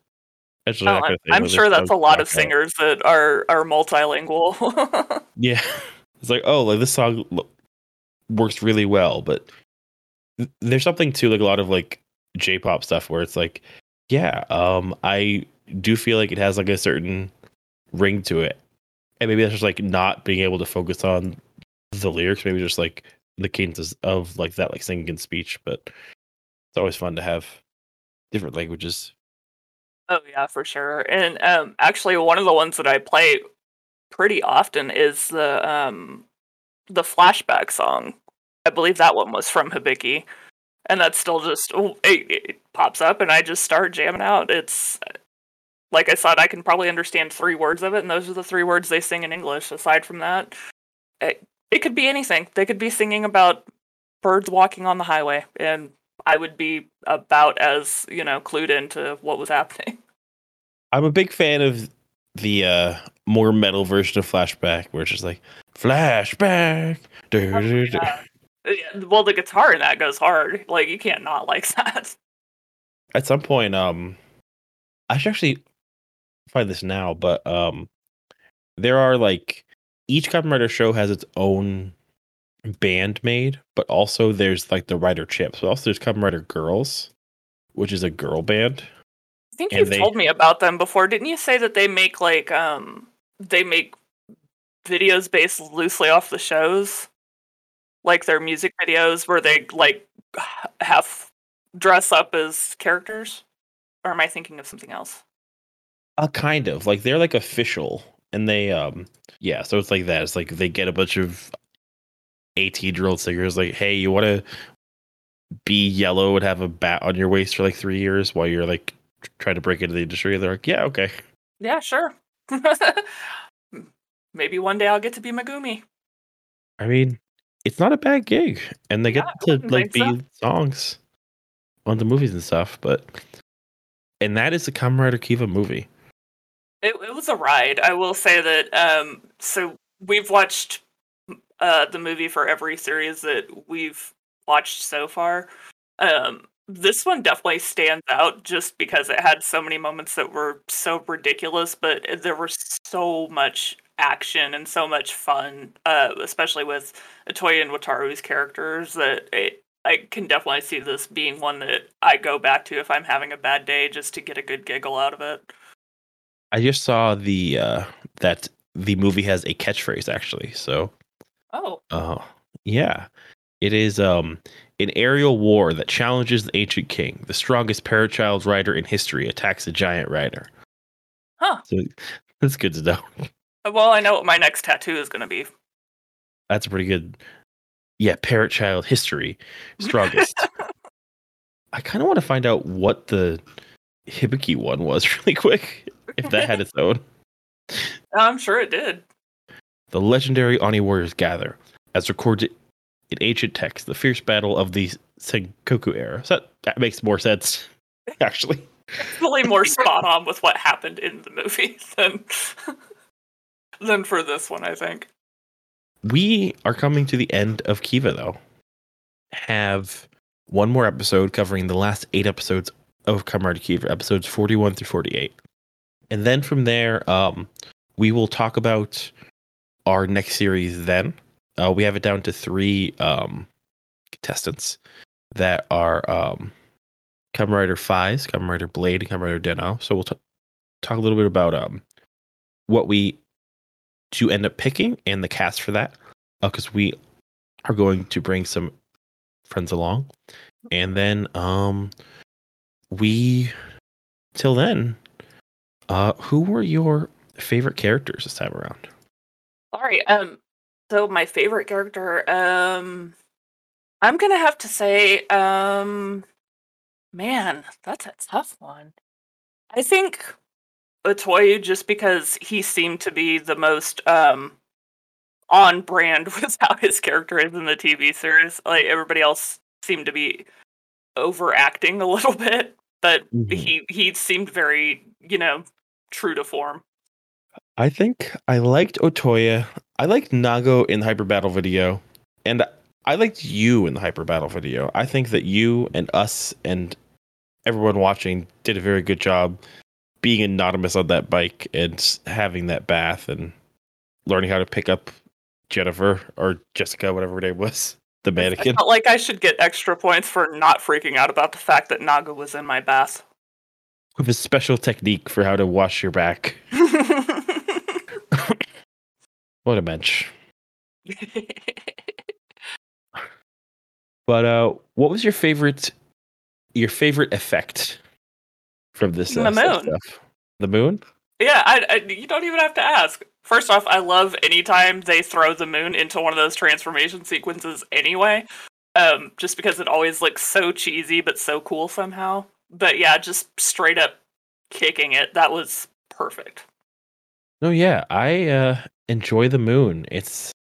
Oh, I'm, I'm sure that's a lot of out. singers that are are multilingual. Yeah, it's like oh, like this song works really well, but th- there's something to like a lot of like J-pop stuff where it's like, yeah, um, I do feel like it has like a certain ring to it, and maybe that's just like not being able to focus on the lyrics, maybe just like the cadences of like that, like singing and speech. But it's always fun to have different languages. Oh yeah, for sure. And um actually one of the ones that I play pretty often is the um the flashback song. I believe that one was from Hibiki. And that's still just oh, it, it pops up and I just start jamming out. It's like I said, I can probably understand three words of it, and those are the three words they sing in English. Aside from that, it, it could be anything. They could be singing about birds walking on the highway, and I would be about as you know clued into what was happening. I'm a big fan of the uh more metal version of Flashback, where it's just like flashback. Dur, dur. Yeah. Yeah, Well, the guitar in that goes hard. Like you can't not like that. At some point, um, I should actually find this now, but um, there are like each Rider show has its own band made, but also there's like the Rider Chips, but also there's Rider Girls, which is a girl band. I think And you've they- told me about them before. Didn't you say that they make like um they make videos based loosely off the shows? Like their music videos where they like have dress up as characters? Or am I thinking of something else? Uh, kind of like they're like official, and they um yeah, so it's like that. It's like they get a bunch of eighteen year old singers like, hey, you want to be yellow and have a bat on your waist for like three years while you're like trying to break into the industry? They're like, yeah, okay. Yeah, sure. Maybe one day I'll get to be Megumi. I mean, it's not a bad gig, and they get Yeah, to like be think songs on the movies and stuff. But and that is the Kamen Rider Kiva movie. It, it was a ride. I will say that. Um, so we've watched uh, the movie for every series that we've watched so far. Um, this one definitely stands out just because it had so many moments that were so ridiculous, but there was so much action and so much fun, uh, especially with Otoya and Wataru's characters. That it, I can definitely see this being one that I go back to if I'm having a bad day, just to get a good giggle out of it. I just saw the uh that the movie has a catchphrase actually. So Oh, uh yeah. It is um an aerial war that challenges the ancient king. The strongest parachild rider in history attacks a giant rider. Huh. So that's good to know. Well, I know what my next tattoo is going to be. That's a pretty good yeah, parrot child history. Strongest. I kind of want to find out what the Hibiki one was really quick. If that had its own. I'm sure it did. The legendary Oni warriors gather, as recorded in ancient texts, the fierce battle of the Sengoku era. So that, that makes more sense, actually. It's really more spot on with what happened in the movie than than for this one, I think. We are coming to the end of Kiva, though. Have one more episode covering the last eight episodes of Rider Kiva, episodes 41 through 48. And then from there, um, we will talk about our next series then. Uh, we have it down to three um, contestants that are um, Kamen Rider Faiz, Kamen Rider Blade, and Kamen Rider Den-O. So we'll t- talk a little bit about um, what we to end up picking and the cast for that because we are going to bring some friends along and then um we till then uh who were your favorite characters this time around all right Um. So my favorite character. Um. I'm gonna have to say. Um. Man, that's a tough one. I think Otoya, just because he seemed to be the most um on brand with how his character is in the TV series. Like everybody else seemed to be overacting a little bit, but Mhm. he he seemed very, you know, true to form. i think i liked otoya i liked nago in the hyper battle video and i liked you in the hyper battle video i think that you and us and everyone watching did a very good job being anonymous on that bike and having that bath and learning how to pick up Jennifer or Jessica, whatever her name was, the mannequin. I felt like I should get extra points for not freaking out about the fact that Nago was in my bath. with a special technique for how to wash your back. What a bench. But uh, what was your favorite? Your favorite effect from this The moon. stuff? The moon. yeah, I, I, you don't even have to ask. First off, I love anytime they throw the moon into one of those transformation sequences anyway. Um, just because it always looks so cheesy but so cool somehow. But yeah, just straight up kicking it. That was perfect. No, yeah, I uh, enjoy the moon. It's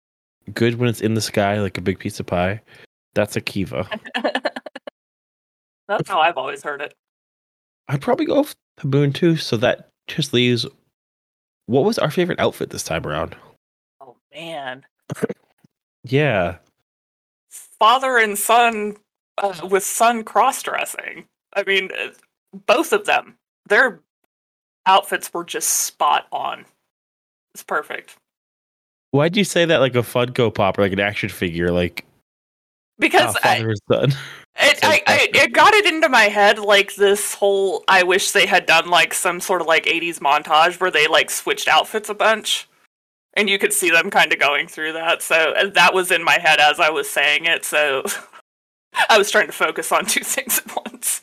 good when it's in the sky like a big piece of pie. That's a Kiva. That's how I've always heard it. I'd probably go with the moon too. So that just leaves. What was our favorite outfit this time around? Oh man. Yeah, father and son uh, with son cross dressing. I mean, uh, both of them, their outfits were just spot on. It's perfect. Why'd you say that like a Funko Pop or like an action figure? Like because ah, I, father and son. It, I, I, it got it into my head like this whole. I wish they had done like some sort of like '80s montage where they like switched outfits a bunch, and you could see them kind of going through that. So uh, that was in my head as I was saying it. So I was trying to focus on two things at once.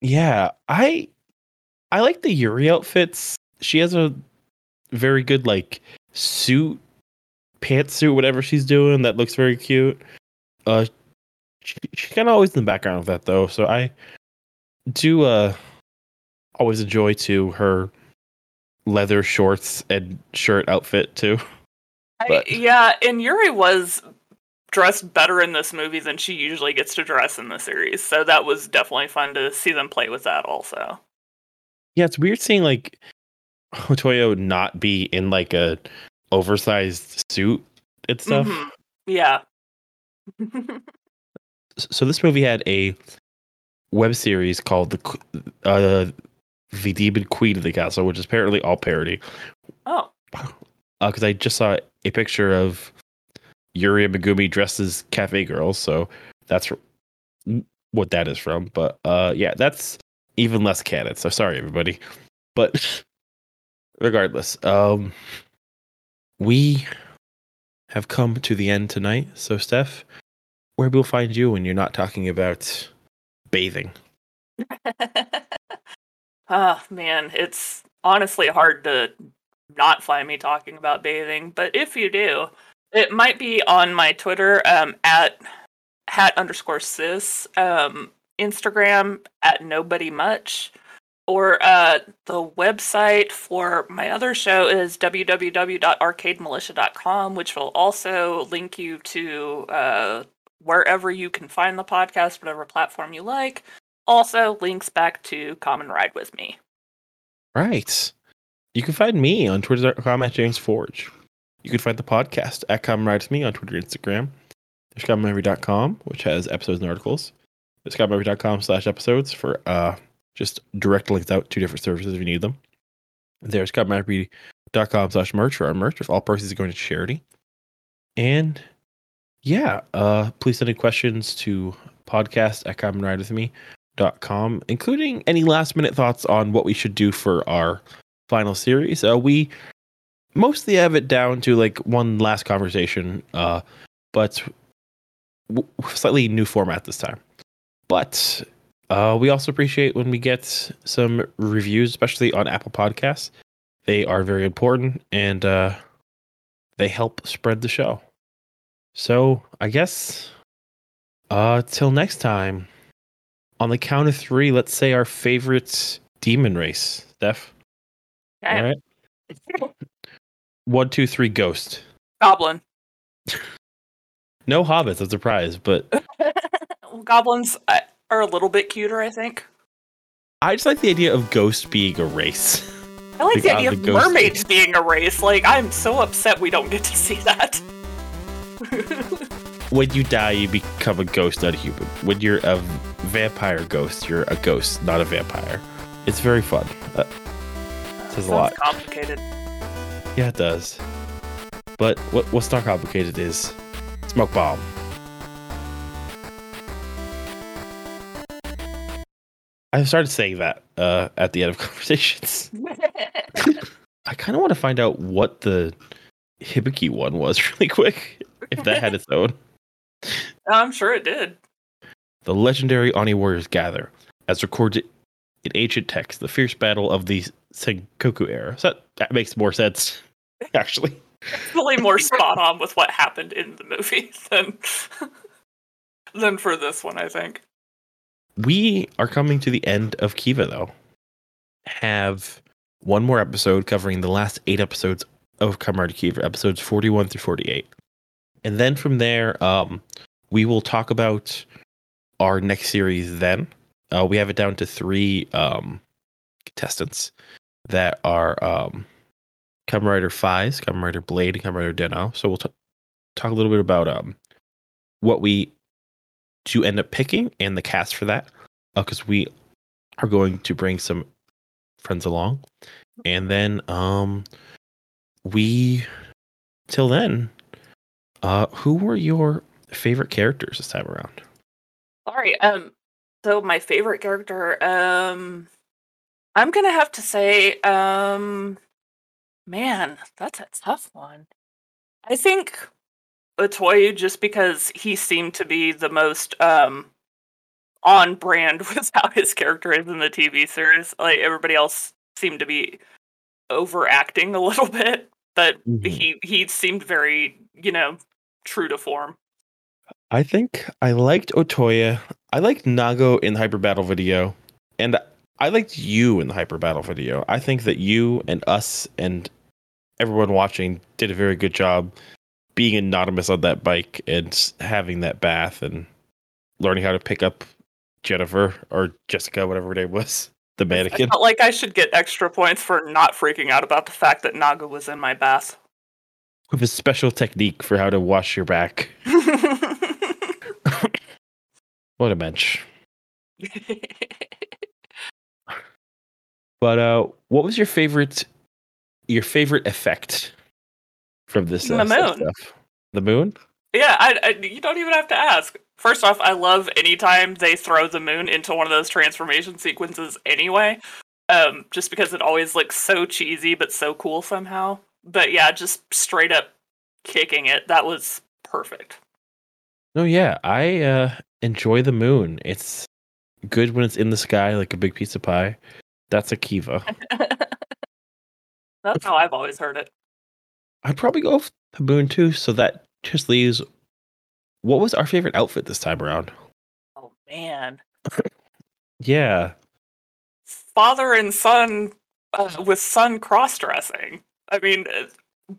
Yeah, I I like the Yuri outfits. She has a very good like suit, pantsuit, whatever she's doing. That looks very cute. Uh, she, she's kind of always in the background of that though. So I do uh always enjoy to her leather shorts and shirt outfit too. I, yeah, and Yuri was dressed better in this movie than she usually gets to dress in the series. So that was definitely fun to see them play with that also. Yeah, it's weird seeing like Otoya not be in like a oversized suit and stuff. Mhm. Yeah. so this movie had a web series called the uh the demon queen of the castle which is apparently all parody oh. because i just saw a picture of yuri and megumi dressed as cafe girls so that's what that is from but uh yeah that's even less canon so sorry everybody but regardless um we have come to the end tonight so steph where we'll find you when you're not talking about bathing. oh man, it's honestly hard to not find me talking about bathing, but if you do, it might be on my Twitter um, at hat underscore sis, um, Instagram at nobody much, or uh, the website for my other show is www.arcademilitia.com, which will also link you to uh, wherever you can find the podcast, whatever platform you like. Also, links back to Come and Ride with Me. Right. You can find me on twitter.com at James Forge. You can find the podcast at Come Ride With Me on Twitter and Instagram. There's CommonReview.com, which has episodes and articles. There's CommonReview.com slash episodes for uh just direct links out to different services if you need them. There's CommonReview.com slash merch for our merch, with all proceeds are going to charity. And yeah, uh please send any questions to podcast at commonridewithme.com, including any last minute thoughts on what we should do for our final series. Uh, we mostly have it down to like one last conversation, uh, but w- slightly new format this time. But uh, we also appreciate when we get some reviews, especially on Apple Podcasts. They are very important and uh, they help spread the show. So I guess uh, till next time, on the count of three, let's say our favorite demon race, Steph. Okay. All right. One, two, three, ghost. Goblin. No hobbits, I'm surprised, but Goblins uh, are a little bit cuter, I think. I just like the idea of ghost being a race. I like Like, the uh, idea of mermaids being a race. Like, I'm so upset we don't get to see that. when you die, you become a ghost, not a human. When you're a vampire ghost, you're a ghost, not a vampire. It's very fun. Uh, says a lot. complicated. Yeah, it does. But what what's not complicated is smoke bomb. I started saying that uh, at the end of conversations. I kind of want to find out what the Hibiki one was really quick, if that had its own. I'm sure it did. The legendary Oni warriors gather, as recorded in ancient texts, the fierce battle of the Sengoku era. So that, that makes more sense, actually. It's really more spot on with what happened in the movie than than for this one, I think. We are coming to the end of Kiva, though. Have one more episode covering the last eight episodes of Kamen Rider Kiva, episodes 41 through 48. And then from there, um, we will talk about our next series then. Uh, we have it down to three um, contestants that are um, Kamen Rider Faiz, Kamen Rider Blade, and Kamen Rider Den-O. So we'll t- talk a little bit about um, what we do end up picking and the cast for that because we are going to bring some friends along and then um we till then, uh, who were your favorite characters this time around? All right. Um. So my favorite character. Um. I'm gonna have to say. Um. Man, that's a tough one. I think Otoya, just because he seemed to be the most um on brand with how his character is in the TV series. Like everybody else seemed to be overacting a little bit, but Mhm. he he seemed very, you know, true to form. I think I liked Otoya. I liked Nago in the Hyper Battle video, and I liked you in the Hyper Battle video. I think that you and us and everyone watching did a very good job being anonymous on that bike and having that bath and learning how to pick up Jennifer or Jessica, whatever her name was, the mannequin. I felt like I should get extra points for not freaking out about the fact that Nago was in my bath. With a special technique for how to wash your back. What a bench. But uh, what was your favorite your favorite effect from this The uh, moon. stuff? The moon? Yeah, I, I, you don't even have to ask. First off, I love anytime they throw the moon into one of those transformation sequences anyway. Um, just because it always looks so cheesy but so cool somehow. But yeah, just straight up kicking it. That was perfect. Oh yeah, I uh, enjoy the moon. It's good when it's in the sky like a big piece of pie. That's a Kiva. That's how I've always heard it. I'd probably go with the moon too. So that just leaves. What was our favorite outfit this time around? Oh man. Yeah, Father and son uh, with son cross dressing. I mean,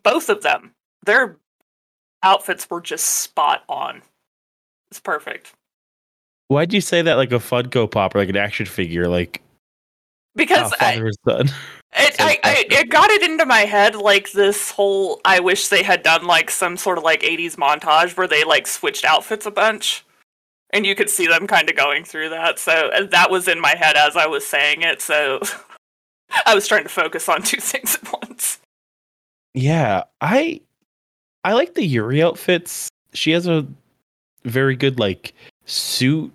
both of them. Their outfits were just spot on. It's perfect. why'd you say that like a Funko Pop or like an action figure? Like Because oh, I, it, I, I, it got it into my head like this whole. I wish they had done like some sort of like '80s montage where they like switched outfits a bunch, and you could see them kind of going through that. So uh, that was in my head as I was saying it. So I was trying to focus on two things at once. Yeah, I I like the Yuri outfits. She has a very good like suit,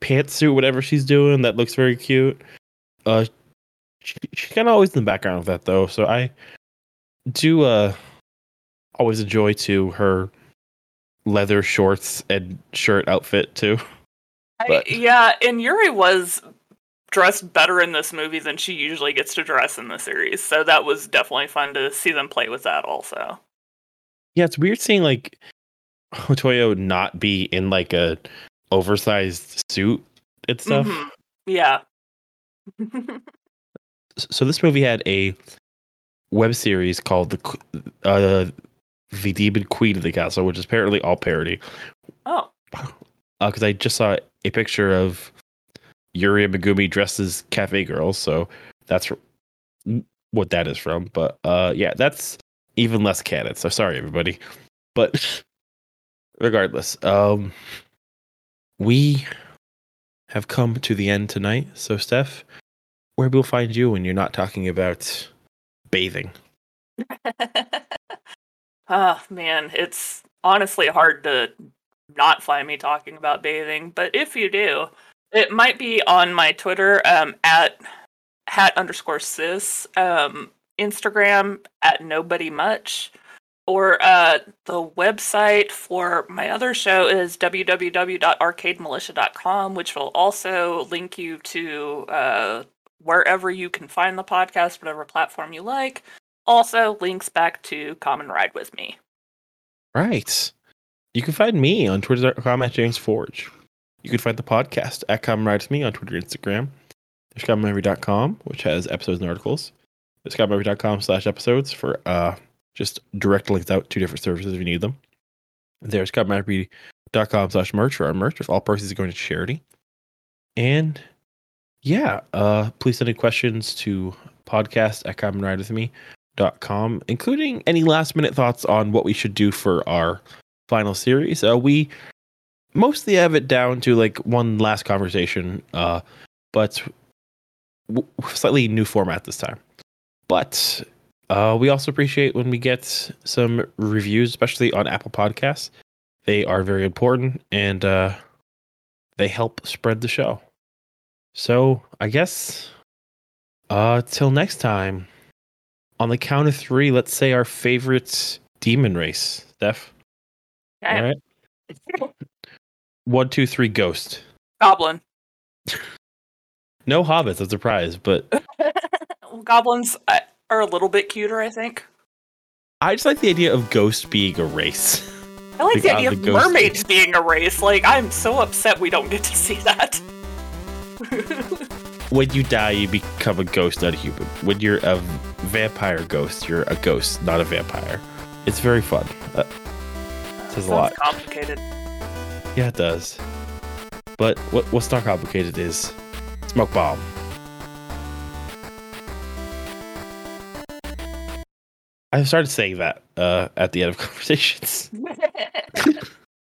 pantsuit, whatever she's doing. That looks very cute. Uh, she, she's kind of always in the background of that though. So I do uh always enjoy to her leather shorts and shirt outfit too. I, yeah, and Yuri was dressed better in this movie than she usually gets to dress in the series. So that was definitely fun to see them play with that also. Yeah, it's weird seeing like Otoya not be in like a oversized suit and stuff. Mhm. Yeah. so this movie had a web series called the uh the demon queen of the castle which is apparently all parody oh. because i just saw a picture of yuri megumi dressed as cafe girls so that's what that is from but uh yeah that's even less canon so sorry everybody but regardless um we have come to the end tonight so steph where we'll find you when you're not talking about bathing. oh man, it's honestly hard to not find me talking about bathing, but if you do, it might be on my Twitter um, at hat underscore sis, um, Instagram at nobody much, or uh, the website for my other show is www.arcademilitia.com, which will also link you to uh, wherever you can find the podcast, whatever platform you like. Also, links back to Common Ride with Me. Right. You can find me on Twitter.com at James Forge. You can find the podcast at Common Ride with Me on Twitter and Instagram. There's commonride.com, which has episodes and articles. There's commonride.com slash episodes for uh just direct links out to different services if you need them. There's commonride.com slash merch for our merch, with all proceeds going to charity. And yeah, uh please send any questions to podcast at commonride with me dot com, including any last minute thoughts on what we should do for our final series. Uh, we mostly have it down to like one last conversation, uh, but w- slightly new format this time. But Uh, we also appreciate when we get some reviews, especially on Apple Podcasts. They are very important and uh, they help spread the show. So I guess uh, till next time, on the count of three, let's say our favorite demon race. Steph. All right. One, two, three, ghost. Goblin. No hobbits, I'm surprised, but Goblins uh, are a little bit cuter, I think. I just like the idea of ghost being a race. I like Like, the uh, idea of ghost- mermaids being a race. Like, I'm so upset we don't get to see that. when you die, you become a ghost, not a human. When you're a vampire ghost, you're a ghost, not a vampire. It's very fun. Uh, Says a lot. complicated. Yeah, it does. But what what's not complicated is smoke bomb. I started saying that uh, at the end of conversations.